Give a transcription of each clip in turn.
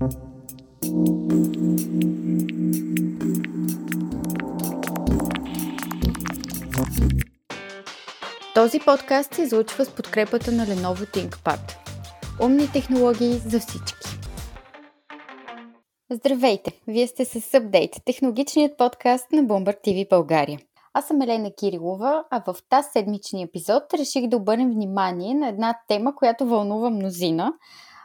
Този подкаст се излучва с подкрепата на Lenovo ThinkPad. Умни технологии за всички. Здравейте! Вие сте с Update, технологичният подкаст на Bloomberg TV България. Аз съм Елена Кирилова, а в тази седмични епизод реших да обърнем внимание на една тема, която вълнува мнозина,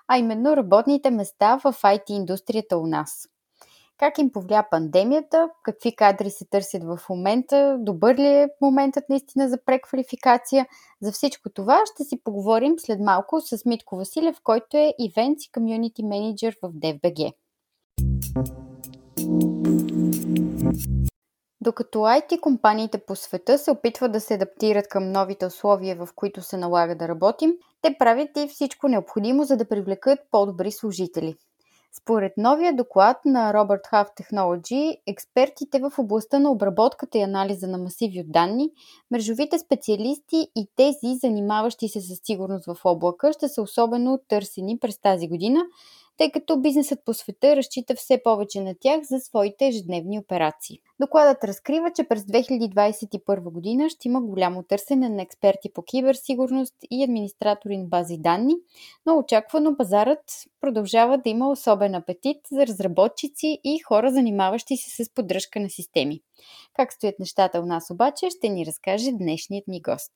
а именно работните места в IT индустрията у нас. Как им повлия пандемията, какви кадри се търсят в момента, добър ли е моментът наистина за преквалификация. За всичко това ще си поговорим след малко с Митко Василев, който е Events и Community Manager в DFBG. Докато IT компаниите по света се опитват да се адаптират към новите условия, в които се налага да работим, те правят и всичко необходимо, за да привлекат по-добри служители. Според новия доклад на Robert Half Technology, експертите в областта на обработката и анализа на масиви от данни, мрежовите специалисти и тези, занимаващи се с сигурност в облака, ще са особено търсени през тази година, тъй като бизнесът по света разчита все повече на тях за своите ежедневни операции. Докладът разкрива, че през 2021 година ще има голямо търсене на експерти по киберсигурност и администратори на бази данни, но очаквано пазарът продължава да има особен апетит за разработчици и хора, занимаващи се с поддръжка на системи. Как стоят нещата у нас обаче, ще ни разкаже днешният ни гост.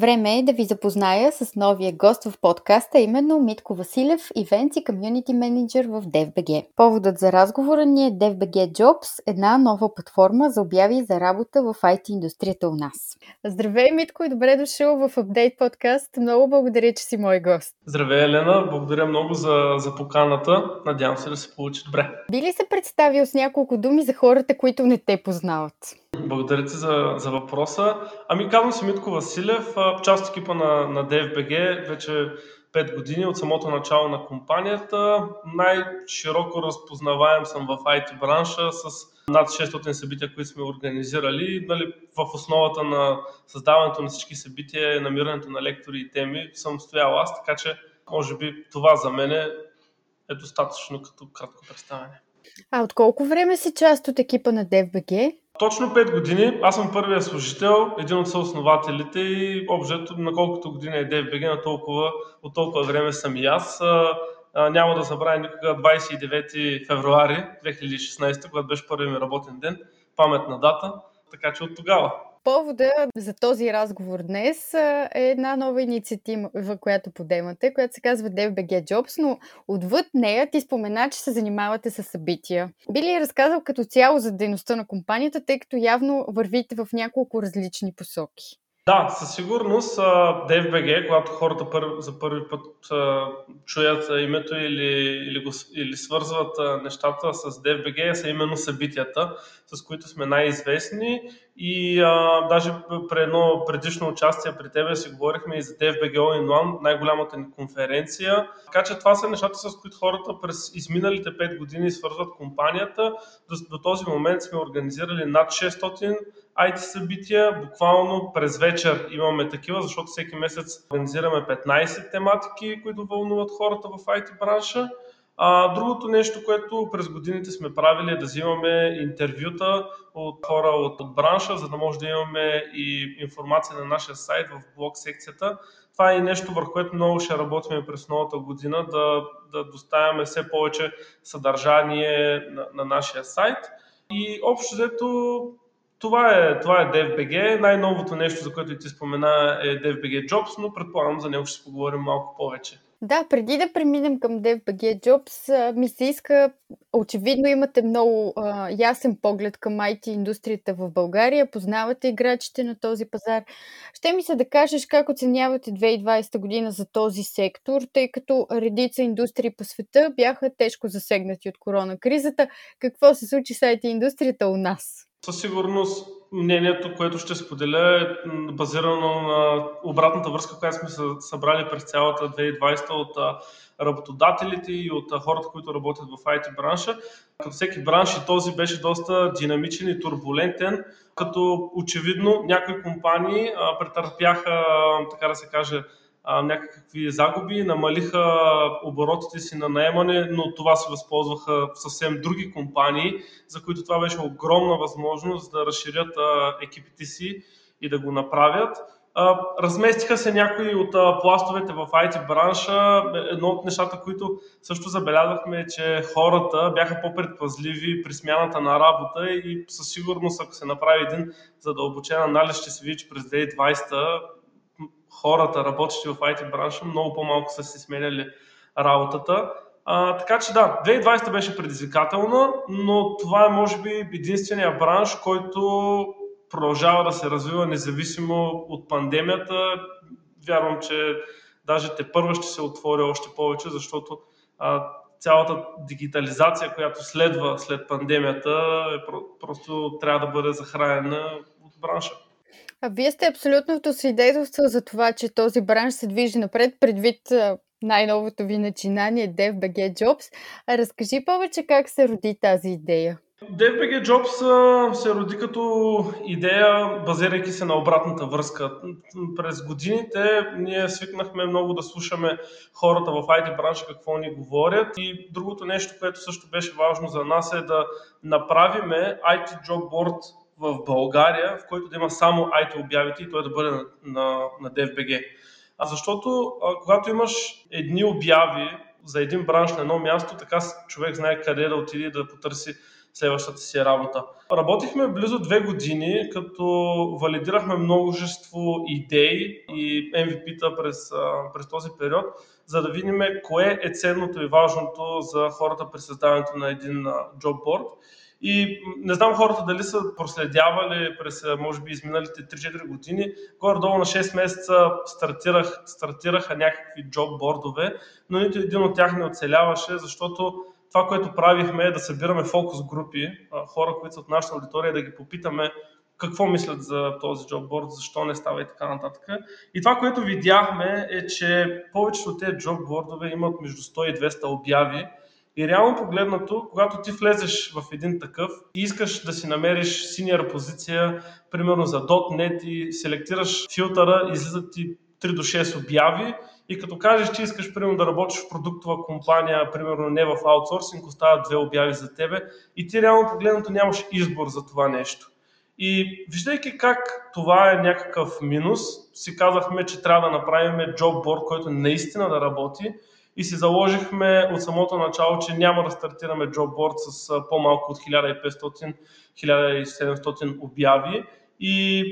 Време е да ви запозная с новия гост в подкаста, именно Митко Василев, Events и Community Manager в DFBG. Поводът за разговора ни е DFBG Jobs, една нова платформа за обяви за работа в IT индустрията у нас. Здравей, Митко, и добре дошъл в Update подкаст. Много благодаря, че си мой гост. Здравей, Елена. Благодаря много за, за поканата. Надявам се да се получи добре. Би ли се представил с няколко думи за хората, които не те познават? Благодаря ти за, за въпроса. Ами казвам се Митко Василев, част от екипа на, на DFBG, вече 5 години от самото начало на компанията. Най-широко разпознаваем съм в IT бранша с над 600 събития, които сме организирали. Нали, в основата на създаването на всички събития, намирането на лектори и теми съм стоял аз, така че може би това за мен е достатъчно като кратко представяне. А от колко време си част от екипа на DFBG? Точно 5 години. Аз съм първия служител, един от съоснователите и обжето на колкото години е DFBG, на толкова, от толкова време съм и аз. Няма да забравя никога 29 февруари 2016, когато беше първият ми работен ден, паметна дата, така че от тогава. Повода за този разговор днес е една нова инициатива, която подемате, която се казва DFBG Jobs, но отвъд нея ти спомена, че се занимавате с събития. Би ли разказал като цяло за дейността на компанията, тъй като явно вървите в няколко различни посоки? Да, със сигурност DFBG, когато хората пър, за първи път чуят името или, или, го, или свързват нещата с DFBG, са именно събитията, с които сме най-известни. И а, даже при едно предишно участие при тебе си говорихме и за DFBG in One, най-голямата ни конференция. Така че това са нещата, с които хората през изминалите 5 години свързват компанията. До, до този момент сме организирали над 600 IT събития. Буквално през вечер имаме такива, защото всеки месец организираме 15 тематики, които вълнуват хората в IT бранша. А, другото нещо, което през годините сме правили е да взимаме интервюта от хора от, от бранша, за да може да имаме и информация на нашия сайт в блог секцията. Това е нещо, върху което много ще работим през новата година, да, да доставяме все повече съдържание на, на нашия сайт. И общо взето това е, това е DFBG. Най-новото нещо, за което ти спомена е DFBG Jobs, но предполагам за него ще поговорим малко повече. Да, преди да преминем към DFBG Jobs, ми се иска, очевидно имате много а, ясен поглед към IT индустрията в България, познавате играчите на този пазар. Ще ми се да кажеш как оценявате 2020 година за този сектор, тъй като редица индустрии по света бяха тежко засегнати от корона кризата. Какво се случи с IT индустрията у нас? Със сигурност мнението, което ще споделя е базирано на обратната връзка, която сме събрали през цялата 2020 от работодателите и от хората, които работят в IT бранша. Като всеки бранш и този беше доста динамичен и турбулентен, като очевидно някои компании претърпяха, така да се каже, някакви загуби, намалиха оборотите си на наемане, но това се възползваха съвсем други компании, за които това беше огромна възможност да разширят екипите си и да го направят. Разместиха се някои от пластовете в IT бранша. Едно от нещата, които също забелязахме е, че хората бяха по-предпазливи при смяната на работа и със сигурност, ако се направи един задълбочен анализ, ще се види, че през 2020 хората, работещи в IT бранша, много по-малко са си сменяли работата. А, така че да, 2020 беше предизвикателна, но това е може би единствения бранш, който продължава да се развива независимо от пандемията. Вярвам, че даже те първа ще се отвори още повече, защото а, цялата дигитализация, която следва след пандемията, е, просто трябва да бъде захранена от бранша. А вие сте абсолютното свидетелство за това, че този бранш се движи напред предвид най-новото ви начинание DFBG Jobs. Разкажи повече как се роди тази идея. DFBG Jobs се роди като идея, базирайки се на обратната връзка. През годините ние свикнахме много да слушаме хората в IT бранша какво ни говорят и другото нещо, което също беше важно за нас е да направиме IT Job Board в България, в който да има само IT обявите и той да бъде на, на, на DFBG. А защото а, когато имаш едни обяви за един бранш на едно място, така човек знае къде да отиде да потърси следващата си работа. Работихме близо две години, като валидирахме множество идеи и MVP-та през, през този период, за да видим кое е ценното и важното за хората при създаването на един джобборд. И не знам хората дали са проследявали през, може би, изминалите 3-4 години. Горе-долу на 6 месеца стартирах, стартираха някакви джоббордове, но нито един от тях не оцеляваше, защото това, което правихме е да събираме фокус групи, хора, които са от нашата аудитория, да ги попитаме какво мислят за този джобборд, защо не става и така нататък. И това, което видяхме е, че повечето от тези джоббордове имат между 100 и 200 обяви, и реално погледнато, когато ти влезеш в един такъв и искаш да си намериш синьор позиция, примерно за .NET и селектираш филтъра, излизат ти 3 до 6 обяви и като кажеш, че искаш примерно да работиш в продуктова компания, примерно не в аутсорсинг, остават две обяви за тебе и ти реално погледнато нямаш избор за това нещо. И виждайки как това е някакъв минус, си казахме, че трябва да направим джобборд, който наистина да работи и си заложихме от самото начало, че няма да стартираме джобборд с по-малко от 1500-1700 обяви и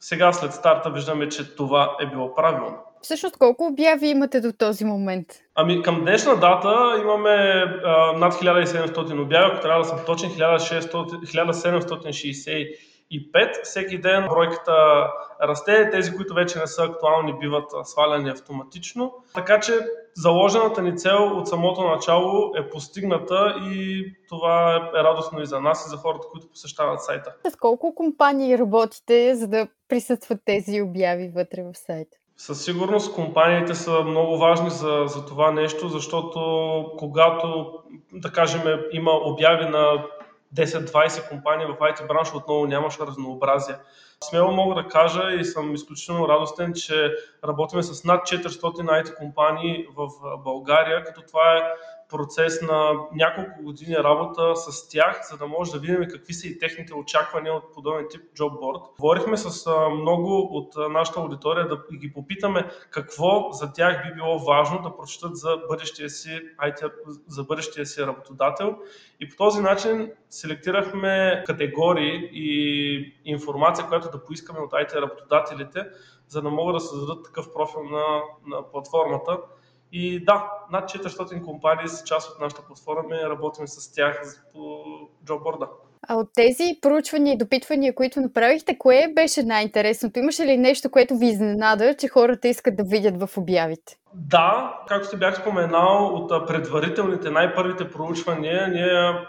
сега след старта виждаме, че това е било правилно. Всъщност колко обяви имате до този момент? Ами към днешна дата имаме а, над 1700 обяви, ако трябва да съм точен 1760 и 5. Всеки ден бройката расте, тези, които вече не са актуални, биват сваляни автоматично. Така че заложената ни цел от самото начало е постигната и това е радостно и за нас и за хората, които посещават сайта. С колко компании работите, за да присъстват тези обяви вътре в сайта? Със сигурност компаниите са много важни за, за това нещо, защото когато, да кажем, има обяви на 10-20 компании в IT бранша отново нямаше разнообразие. Смело мога да кажа и съм изключително радостен, че работиме с над 400 IT компании в България, като това е процес на няколко години работа с тях, за да може да видим какви са и техните очаквания от подобен тип джобборд. Говорихме с много от нашата аудитория да ги попитаме какво за тях би било важно да прочитат за бъдещия си, IT, за бъдещия си работодател. И по този начин селектирахме категории и информация, която да поискаме от IT работодателите, за да могат да създадат такъв профил на, на платформата. И да, над 400 компании са част от нашата платформа и работим с тях по джобборда. А от тези проучвания и допитвания, които направихте, кое беше най-интересното? Имаше ли нещо, което ви изненада, че хората искат да видят в обявите? Да, както се бях споменал, от предварителните, най-първите проучвания, ние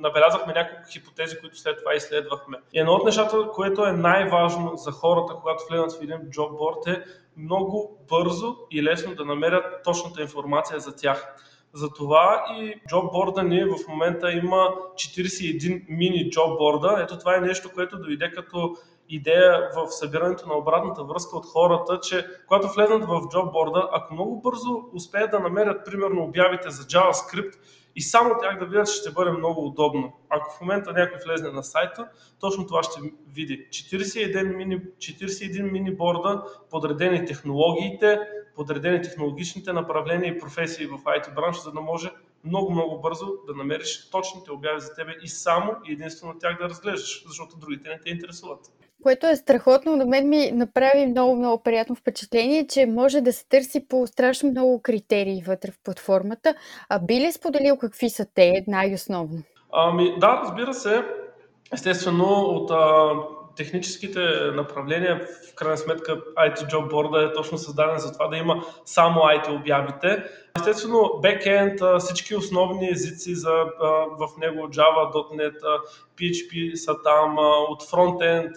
набелязахме няколко хипотези, които след това изследвахме. И едно от нещата, което е най-важно за хората, когато влезат в един джобборд е много бързо и лесно да намерят точната информация за тях. Затова и джобборда ни в момента има 41 мини джобборда. Ето това е нещо, което дойде като идея в събирането на обратната връзка от хората, че когато влезнат в джобборда, ако много бързо успеят да намерят примерно обявите за JavaScript и само тях да видят, ще бъде много удобно. Ако в момента някой влезне на сайта, точно това ще види. 41 мини, 41 мини борда, подредени технологиите, подредени технологичните направления и професии в IT бранша, за да може много, много бързо да намериш точните обяви за тебе и само и единствено тях да разглеждаш, защото другите не те интересуват. Което е страхотно. На мен ми направи много, много приятно впечатление, че може да се търси по страшно много критерии вътре в платформата. А би ли споделил какви са те най-основно? Ами, да, разбира се. Естествено, от а, техническите направления, в крайна сметка IT Job Board е точно създаден за това да има само IT обявите. Естествено, бекенд, всички основни езици за, в него, Java, .NET, PHP са там, от фронтенд,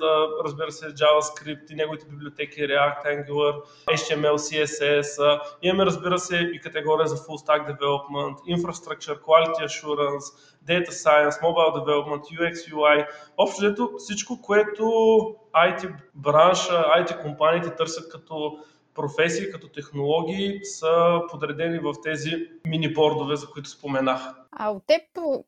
разбира се, JavaScript и неговите библиотеки, React, Angular, HTML, CSS. Имаме, разбира се, и категория за Full Stack Development, Infrastructure, Quality Assurance, Data Science, Mobile Development, UX, UI. Общо всичко, което IT бранша, IT компаниите търсят като професии като технологии са подредени в тези мини-бордове, за които споменах. А от теб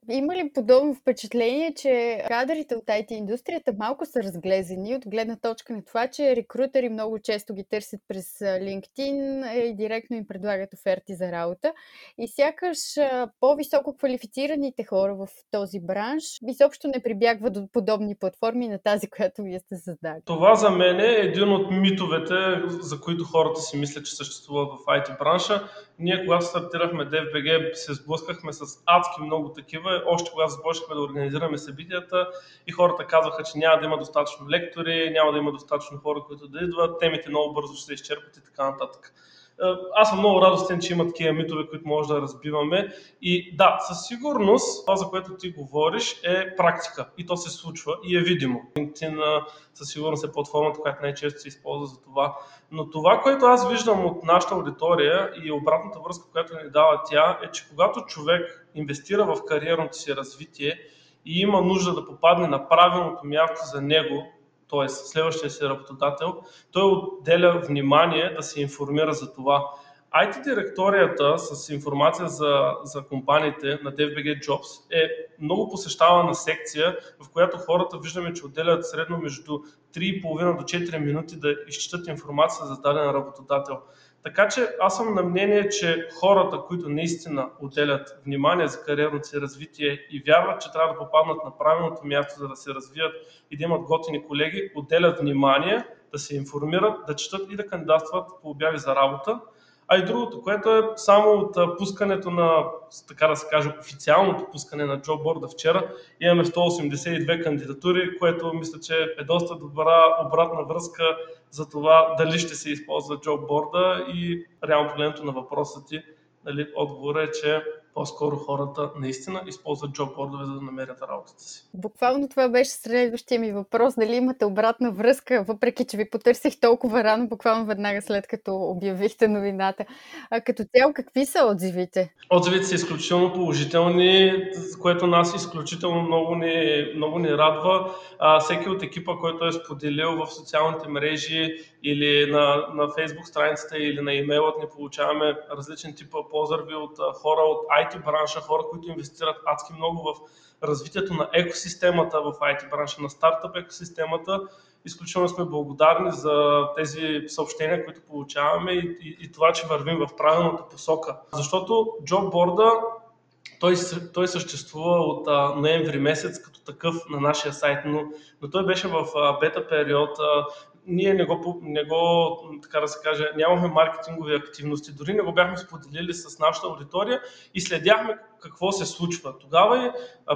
има ли подобно впечатление, че кадрите от IT индустрията малко са разглезени от гледна точка на това, че рекрутери много често ги търсят през LinkedIn и директно им предлагат оферти за работа и сякаш по-високо квалифицираните хора в този бранш изобщо не прибягват до подобни платформи на тази, която вие сте създали. Това за мен е един от митовете, за които хората си мислят, че съществуват в IT бранша. Ние, когато стартирахме DFBG, се сблъскахме с адски много такива. Още когато започнахме да организираме събитията и хората казваха, че няма да има достатъчно лектори, няма да има достатъчно хора, които да идват, темите много бързо ще се изчерпат и така нататък. Е, аз съм много радостен, че има такива митове, които може да разбиваме. И да, със сигурност това, за което ти говориш, е практика. И то се случва и е видимо. LinkedIn със сигурност е платформата, която най-често се използва за това. Но това, което аз виждам от нашата аудитория и обратната връзка, която ни дава тя, е, че когато човек инвестира в кариерното си развитие и има нужда да попадне на правилното място за него, т.е. следващия си работодател, той отделя внимание да се информира за това. IT директорията с информация за, за компаниите на DFBG Jobs е много посещавана секция, в която хората виждаме, че отделят средно между 3,5 до 4 минути да изчитат информация за даден работодател. Така че аз съм на мнение, че хората, които наистина отделят внимание за кариерното си развитие и вярват, че трябва да попаднат на правилното място, за да се развият и да имат готини колеги, отделят внимание, да се информират, да четат и да кандидатстват по обяви за работа. А и другото, което е само от пускането на, така да се каже, официалното пускане на джобборда вчера, имаме 182 кандидатури, което мисля, че е доста добра обратна връзка за това дали ще се използва джобборда и реално погледнато на въпроса ти, нали, отговорът е, че по-скоро хората наистина използват джоббордове, за да намерят работата си. Буквално това беше следващия ми въпрос. Дали имате обратна връзка, въпреки че ви потърсих толкова рано, буквално веднага след като обявихте новината. А като цяло, какви са отзивите? Отзивите са изключително положителни, което нас изключително много ни, много ни радва. А, всеки от екипа, който е споделил в социалните мрежи или на, на Facebook страницата или на имейлът ни получаваме различен тип поздрави от хора от IT бранша, хора, които инвестират адски много в развитието на екосистемата в IT бранша, на стартъп екосистемата. Изключително сме благодарни за тези съобщения, които получаваме и, и, и това, че вървим в правилната посока. Защото джобборда той, той съществува от а, ноември месец като такъв на нашия сайт, но, но той беше в а, бета период. А, ние не го, не го, така да се каже, нямахме маркетингови активности, дори не го бяхме споделили с нашата аудитория и следяхме какво се случва. Тогава и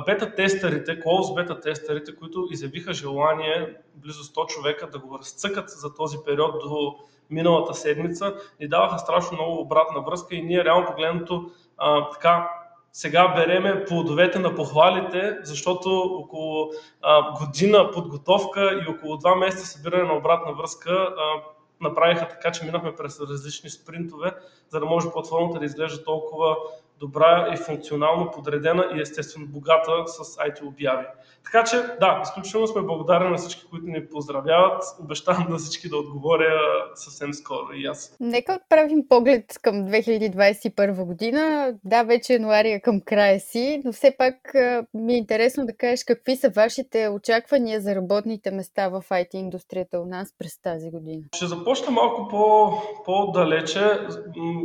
бета-тестерите, close бета-тестерите, които изявиха желание близо 100 човека да го разцъкат за този период до миналата седмица, ни даваха страшно много обратна връзка и ние реално погледнато а, така сега береме плодовете на похвалите, защото около а, година подготовка и около два месеца събиране на обратна връзка а, направиха така, че минахме през различни спринтове, за да може платформата да изглежда толкова добра и функционално подредена и естествено богата с IT обяви. Така че, да, изключително сме благодарни на всички, които ни поздравяват. Обещавам на всички да отговоря съвсем скоро и аз. Нека отправим поглед към 2021 година. Да, вече януария е към края си, но все пак ми е интересно да кажеш какви са вашите очаквания за работните места в IT индустрията у нас през тази година. Ще започна малко по, по-далече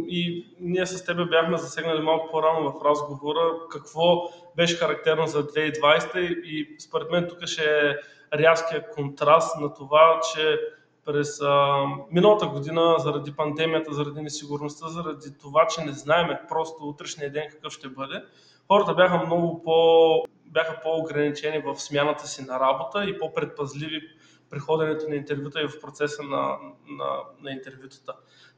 и ние с тебе бяхме засегнали малко по-рано в разговора какво беше характерно за 2020 и според мен тук ще е рязкия контраст на това, че през а, миналата година, заради пандемията, заради несигурността, заради това, че не знаеме просто утрешния ден какъв ще бъде, хората бяха много по, бяха по-ограничени в смяната си на работа и по-предпазливи при ходенето на интервюта и в процеса на, на, на интервютата.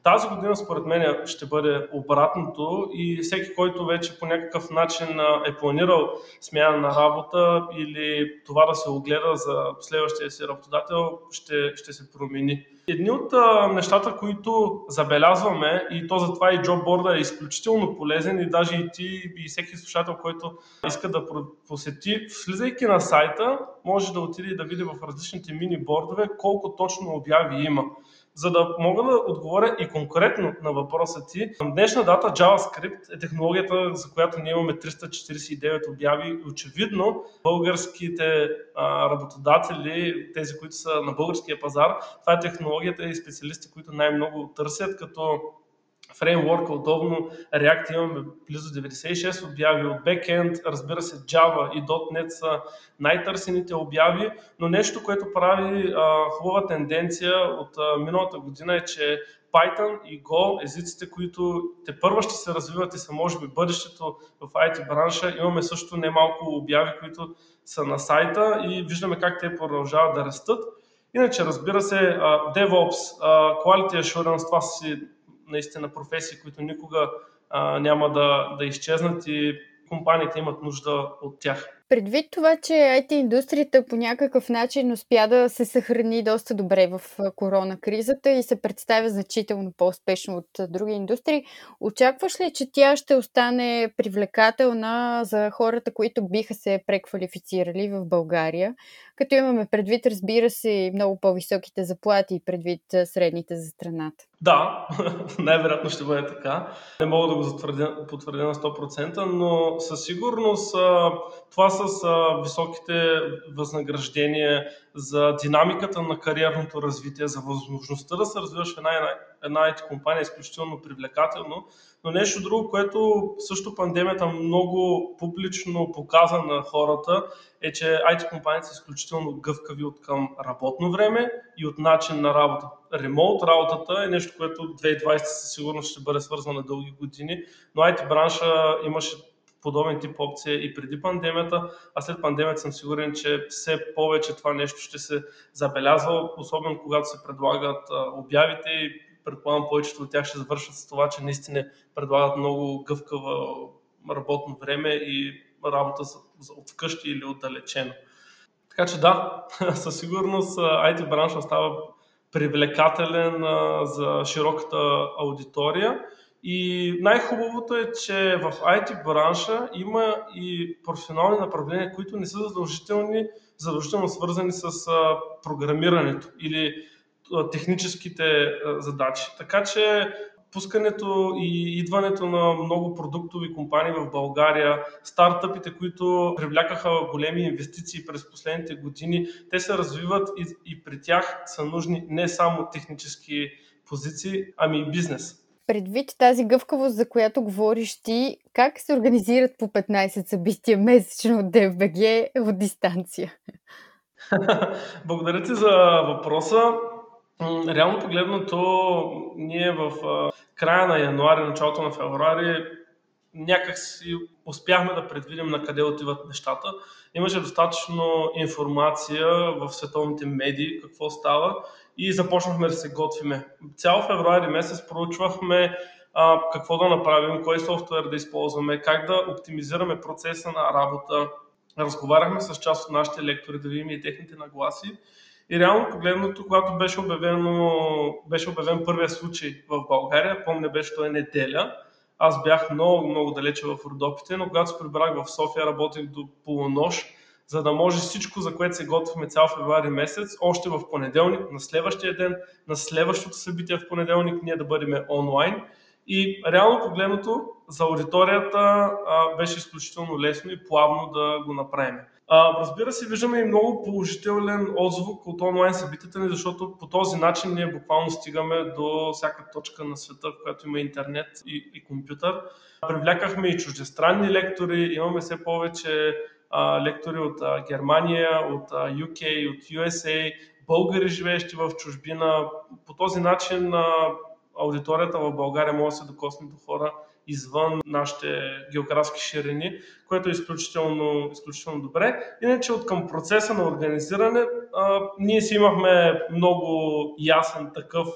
Тази година, според мен, ще бъде обратното и всеки, който вече по някакъв начин е планирал смяна на работа или това да се огледа за следващия си работодател, ще, ще се промени. Едни от а, нещата, които забелязваме, и то затова и джобборда е изключително полезен, и даже и ти, и всеки слушател, който иска да посети, влизайки на сайта, може да отиде и да види в различните мини бордове колко точно обяви има за да мога да отговоря и конкретно на въпроса ти. Към днешна дата JavaScript е технологията, за която ние имаме 349 обяви. Очевидно, българските работодатели, тези, които са на българския пазар, това е технологията и специалисти, които най-много търсят, като фреймворка, удобно. React имаме близо 96 обяви. От бекенд, разбира се Java и .NET са най-търсените обяви, но нещо, което прави а, хубава тенденция от а, миналата година е, че Python и Go, езиците, които те първа ще се развиват и са може би бъдещето в IT бранша, имаме също немалко обяви, които са на сайта и виждаме как те продължават да растат. Иначе, разбира се, DevOps, Quality Assurance, това си наистина професии, които никога а, няма да, да изчезнат и компаниите имат нужда от тях. Предвид това, че IT индустрията по някакъв начин успя да се съхрани доста добре в корона кризата и се представя значително по-успешно от други индустрии, очакваш ли, че тя ще остане привлекателна за хората, които биха се преквалифицирали в България? Като имаме предвид, разбира се, много по-високите заплати предвид средните за страната. Да, най-вероятно ще бъде така. Не мога да го потвърдя на 100%, но със сигурност това с високите възнаграждения, за динамиката на кариерното развитие, за възможността да се развиваш в една, една IT компания е изключително привлекателно. Но нещо друго, което също пандемията много публично показа на хората, е, че IT компаниите са изключително гъвкави от към работно време и от начин на работа. Ремонт работата е нещо, което 2020 със сигурност ще бъде свързано на дълги години, но IT бранша имаше подобен тип опция и преди пандемията, а след пандемията съм сигурен, че все повече това нещо ще се забелязва, особено когато се предлагат обявите и предполагам повечето от тях ще завършат с това, че наистина предлагат много гъвкава работно време и работа от вкъщи или отдалечено. Така че да, със сигурност IT бранша става привлекателен за широката аудитория и най-хубавото е, че в IT бранша има и професионални направления, които не са задължителни, задължително свързани с програмирането или техническите задачи. Така че пускането и идването на много продуктови компании в България, стартъпите, които привлякаха големи инвестиции през последните години, те се развиват и, и при тях са нужни не само технически позиции, ами и бизнес. Предвид тази гъвкавост, за която говориш ти, как се организират по 15 събития месечно от DFBG от дистанция? Благодаря ти за въпроса. Реално погледнато, ние в края на януари, началото на февруари някак си успяхме да предвидим на къде отиват нещата. Имаше достатъчно информация в световните медии какво става и започнахме да се готвиме. Цял февруари месец проучвахме а, какво да направим, кой софтуер да използваме, как да оптимизираме процеса на работа. Разговаряхме с част от нашите лектори да видим и техните нагласи. И реално погледнато, когато беше, обявено, беше обявен първия случай в България, помня беше той неделя, аз бях много, много далече в Родопите, но когато се прибрах в София, работех до полунощ, за да може всичко, за което се готвихме цял февруари месец, още в понеделник, на следващия ден, на следващото събитие в понеделник, ние да бъдем онлайн. И реално погледното, за аудиторията а, беше изключително лесно и плавно да го направим. Разбира се, виждаме и много положителен отзвук от онлайн събитията ни, защото по този начин ние буквално стигаме до всяка точка на света, в която има интернет и, и компютър. Привлякахме и чуждестранни лектори, имаме все повече а, лектори от а, Германия, от а, UK, от USA, българи живеещи в чужбина. По този начин а, аудиторията в България може да се докосне до хора извън нашите географски ширини, което е изключително, изключително добре. Иначе от към процеса на организиране, а, ние си имахме много ясен такъв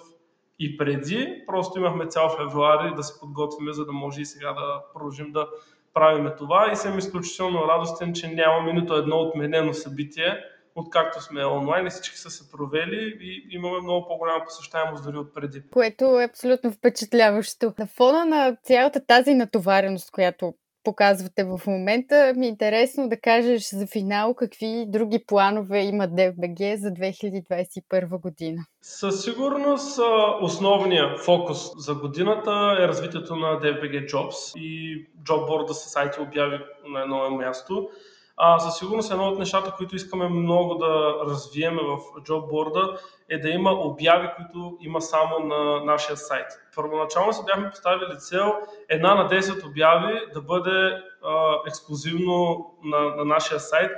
и преди, просто имахме цял февруари да се подготвим, за да може и сега да продължим да правиме това и съм изключително радостен, че нямаме нито едно отменено събитие, откакто сме онлайн и всички са се провели и имаме много по-голяма посещаемост дори от преди. Което е абсолютно впечатляващо. На фона на цялата тази натовареност, която показвате в момента, ми е интересно да кажеш за финал какви други планове има DFBG за 2021 година. Със сигурност основният фокус за годината е развитието на DFBG Jobs и джобборда с IT обяви на едно място. А, със сигурност едно от нещата, които искаме много да развиеме в джобборда е да има обяви, които има само на нашия сайт. Първоначално се бяхме поставили цел една на 10 обяви да бъде а, ексклюзивно на, на нашия сайт,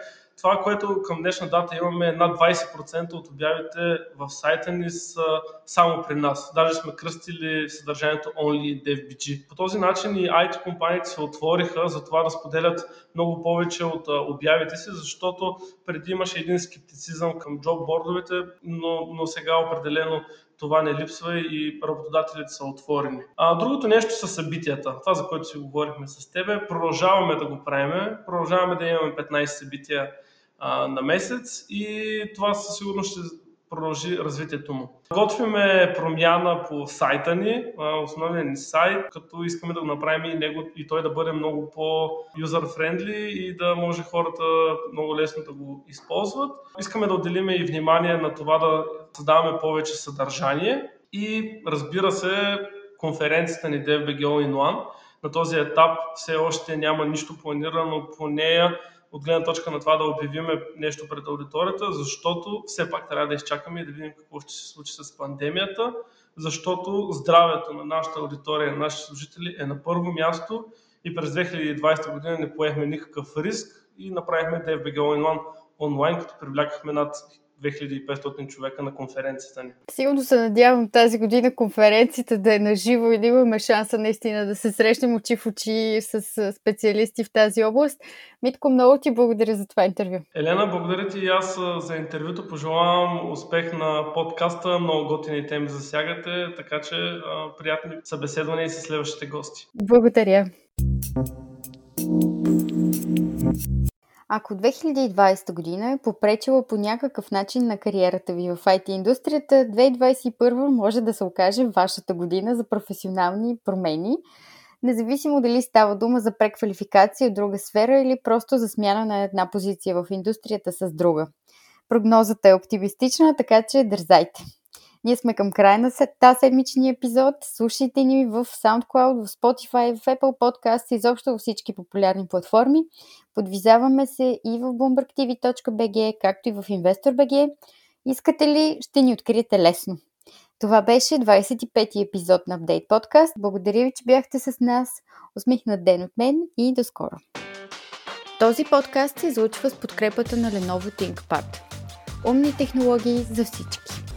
това, което към днешна дата имаме над 20% от обявите в сайта ни са само при нас. Даже сме кръстили съдържанието Only DevBG. По този начин и IT компаниите се отвориха за това да споделят много повече от обявите си, защото преди имаше един скептицизъм към джоббордовете, но, но сега определено това не липсва и работодателите са отворени. А другото нещо са събитията. Това, за което си говорихме с тебе, продължаваме да го правим. Продължаваме да имаме 15 събития на месец и това със сигурност ще продължи развитието му. Готвиме промяна по сайта ни, основния ни сайт, като искаме да го направим и, него, и той да бъде много по-юзер-френдли и да може хората много лесно да го използват. Искаме да отделим и внимание на това да създаваме повече съдържание и разбира се, конференцията ни DFBG All in One. На този етап все още няма нищо планирано по нея от гледна точка на това да обявиме нещо пред аудиторията, защото все пак трябва да изчакаме и да видим какво ще се случи с пандемията, защото здравето на нашата аудитория, на нашите служители е на първо място и през 2020 година не поехме никакъв риск и направихме DFBG One онлайн, като привлякахме над 2500 човека на конференцията ни. Сигурно се надявам тази година конференцията да е наживо и да имаме шанса наистина да се срещнем очи в очи с специалисти в тази област. Mитко, много ти благодаря за това интервю. Елена, благодаря ти и аз за интервюто. Пожелавам успех на подкаста. Много готини теми засягате, така че приятни събеседвания и с следващите гости. Благодаря. Ако 2020 година е попречила по някакъв начин на кариерата ви в IT индустрията, 2021 може да се окаже вашата година за професионални промени, независимо дали става дума за преквалификация от друга сфера или просто за смяна на една позиция в индустрията с друга. Прогнозата е оптимистична, така че дързайте! Ние сме към края на тази седмичния епизод. Слушайте ни в SoundCloud, в Spotify, в Apple Podcast изобщо във всички популярни платформи. Подвизаваме се и в bloombergtv.bg, както и в InvestorBG. Искате ли, ще ни откриете лесно. Това беше 25-ти епизод на Update Podcast. Благодаря ви, че бяхте с нас. Усмихнат ден от мен и до скоро. Този подкаст се излучва с подкрепата на Lenovo ThinkPad. Умни технологии за всички.